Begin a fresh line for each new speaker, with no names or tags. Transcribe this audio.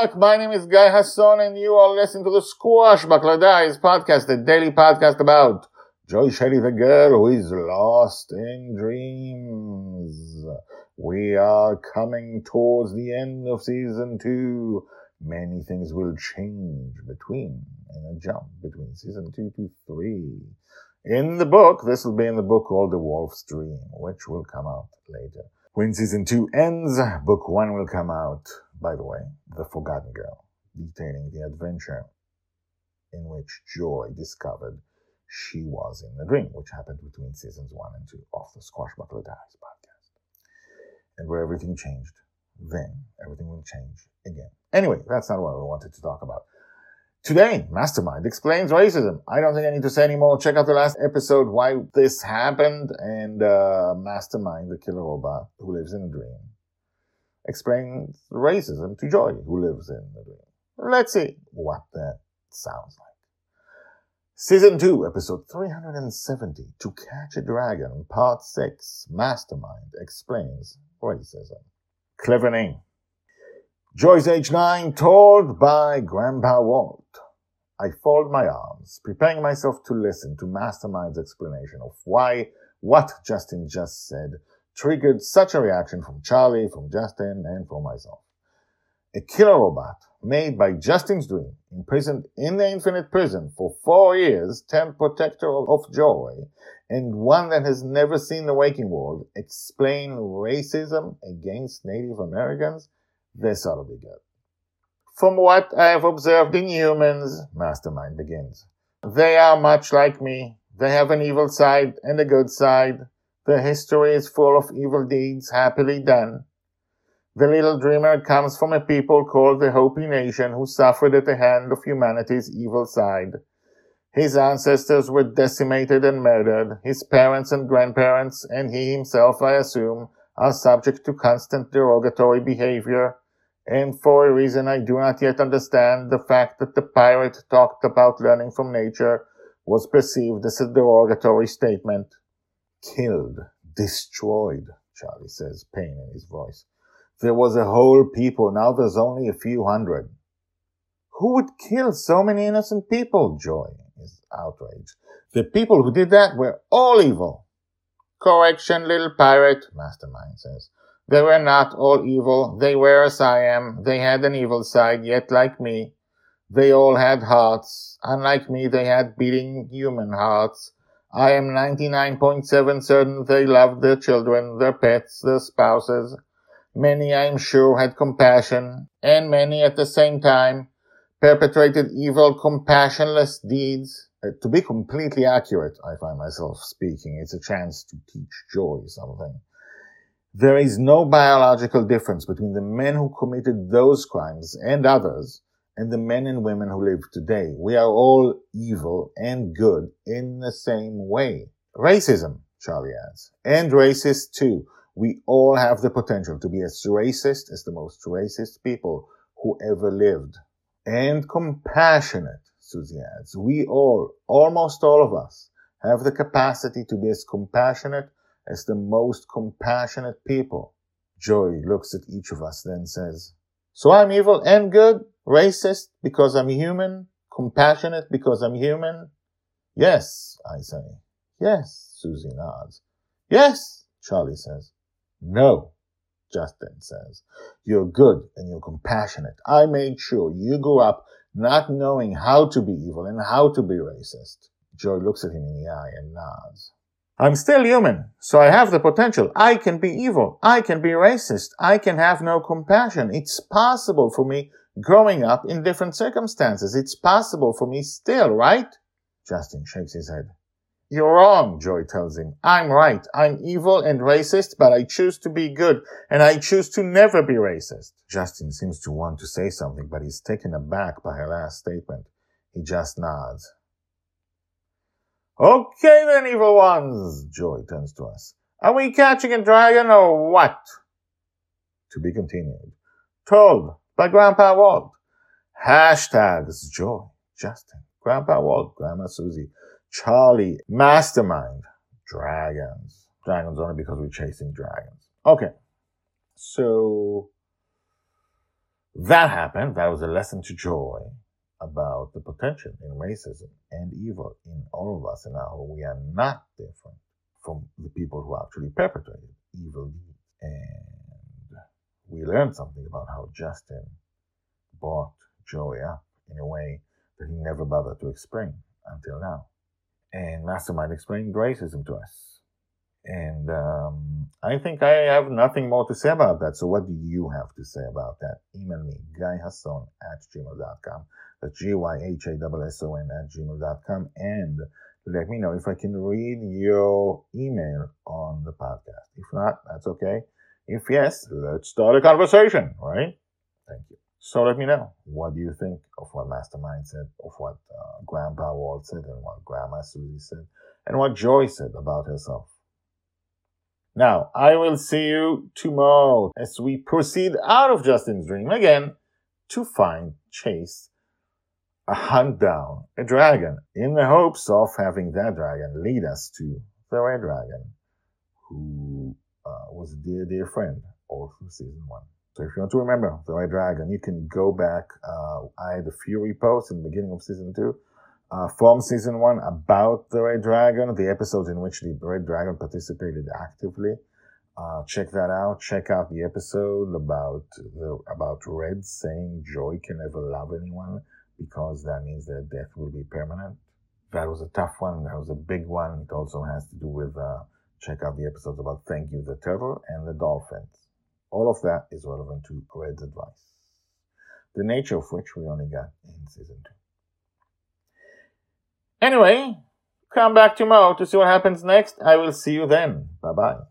Back. My name is Guy Hasson, and you are listening to the Squash Diaries podcast, the daily podcast about Joy Shelley, the girl who is lost in dreams. We are coming towards the end of season two. Many things will change between, in a jump between season two to three. In the book, this will be in the book called The Wolf's Dream, which will come out later. When season two ends, book one will come out, by the way, The Forgotten Girl, detailing the adventure in which Joy discovered she was in the dream, which happened between seasons one and two of the Squashbuckler Diaries podcast. And where everything changed, then everything will change again. Anyway, that's not what we wanted to talk about. Today, Mastermind explains racism. I don't think I need to say anymore. Check out the last episode, why this happened, and uh, Mastermind, the killer robot who lives in a dream, explains racism to Joy, who lives in the dream. Let's see what that sounds like. Season 2, episode 370, To Catch a Dragon, part 6, Mastermind explains racism. Clever name. Joy's age nine, told by Grandpa Walt. I fold my arms, preparing myself to listen to Mastermind's explanation of why what Justin just said triggered such a reaction from Charlie, from Justin, and from myself. A killer robot made by Justin's dream, imprisoned in the infinite prison for four years, temp protector of joy, and one that has never seen the waking world, explain racism against Native Americans this ought to be good. From what I have observed in humans, Mastermind begins, they are much like me. They have an evil side and a good side. Their history is full of evil deeds happily done. The little dreamer comes from a people called the Hopi Nation who suffered at the hand of humanity's evil side. His ancestors were decimated and murdered. His parents and grandparents, and he himself, I assume, are subject to constant derogatory behavior and for a reason I do not yet understand, the fact that the pirate talked about learning from nature was perceived as a derogatory statement. Killed, destroyed, Charlie says, pain in his voice. There was a whole people, now there's only a few hundred. Who would kill so many innocent people? Joy is outraged. The people who did that were all evil. Correction, little pirate, Mastermind says. They were not all evil. They were as I am. They had an evil side, yet like me. They all had hearts. Unlike me, they had beating human hearts. I am 99.7 certain they loved their children, their pets, their spouses. Many, I am sure, had compassion, and many at the same time perpetrated evil, compassionless deeds. Uh, to be completely accurate, I find myself speaking. It's a chance to teach Joy something. There is no biological difference between the men who committed those crimes and others and the men and women who live today. We are all evil and good in the same way. Racism, Charlie adds, and racist too. We all have the potential to be as racist as the most racist people who ever lived. And compassionate, Susie adds. We all, almost all of us, have the capacity to be as compassionate as the most compassionate people. Joy looks at each of us, then says, So I'm evil and good, racist because I'm human, compassionate because I'm human? Yes, I say. Yes, Susie nods. Yes, Charlie says. No, Justin says. You're good and you're compassionate. I made sure you grew up not knowing how to be evil and how to be racist. Joy looks at him in the eye and nods. I'm still human, so I have the potential. I can be evil. I can be racist. I can have no compassion. It's possible for me growing up in different circumstances. It's possible for me still, right? Justin shakes his head. You're wrong, Joy tells him. I'm right. I'm evil and racist, but I choose to be good, and I choose to never be racist. Justin seems to want to say something, but he's taken aback by her last statement. He just nods. Okay then, evil ones, Joy turns to us. Are we catching a dragon or what? To be continued. Told by Grandpa Walt. Hashtags Joy, Justin, Grandpa Walt, Grandma Susie, Charlie, Mastermind, Dragons. Dragons only because we're chasing dragons. Okay. So that happened. That was a lesson to Joy about the potential in racism and evil in all of us and how we are not different from the people who actually perpetrated evil deeds. And we learned something about how Justin brought Joy up in a way that he never bothered to explain until now and Mastermind explained racism to us. And um, I think I have nothing more to say about that. So what do you have to say about that? Email me, guyhasson at gmail.com. That's G-Y-H-A-S-S-O-N at gmail.com. And let me know if I can read your email on the podcast. If not, that's okay. If yes, let's start a conversation, right? Thank you. So let me know. What do you think of what Mastermind said, of what uh, Grandpa Walt said, and what Grandma Susie said, and what Joy said about herself? Now, I will see you tomorrow as we proceed out of Justin's dream again to find, chase, hunt down a dragon in the hopes of having that dragon lead us to the red dragon who uh, was a dear, dear friend all through season one. So if you want to remember the Red Dragon, you can go back. Uh, I had a few reposts in the beginning of season two uh, from season one about the Red Dragon, the episodes in which the Red Dragon participated actively. Uh, check that out. Check out the episode about the about Red saying Joy can never love anyone because that means their death will be permanent. That was a tough one. That was a big one. It also has to do with uh, check out the episodes about Thank You the Turtle and the Dolphins. All of that is relevant to Red's advice, the nature of which we only got in season two. Anyway, come back tomorrow to see what happens next. I will see you then. Bye bye.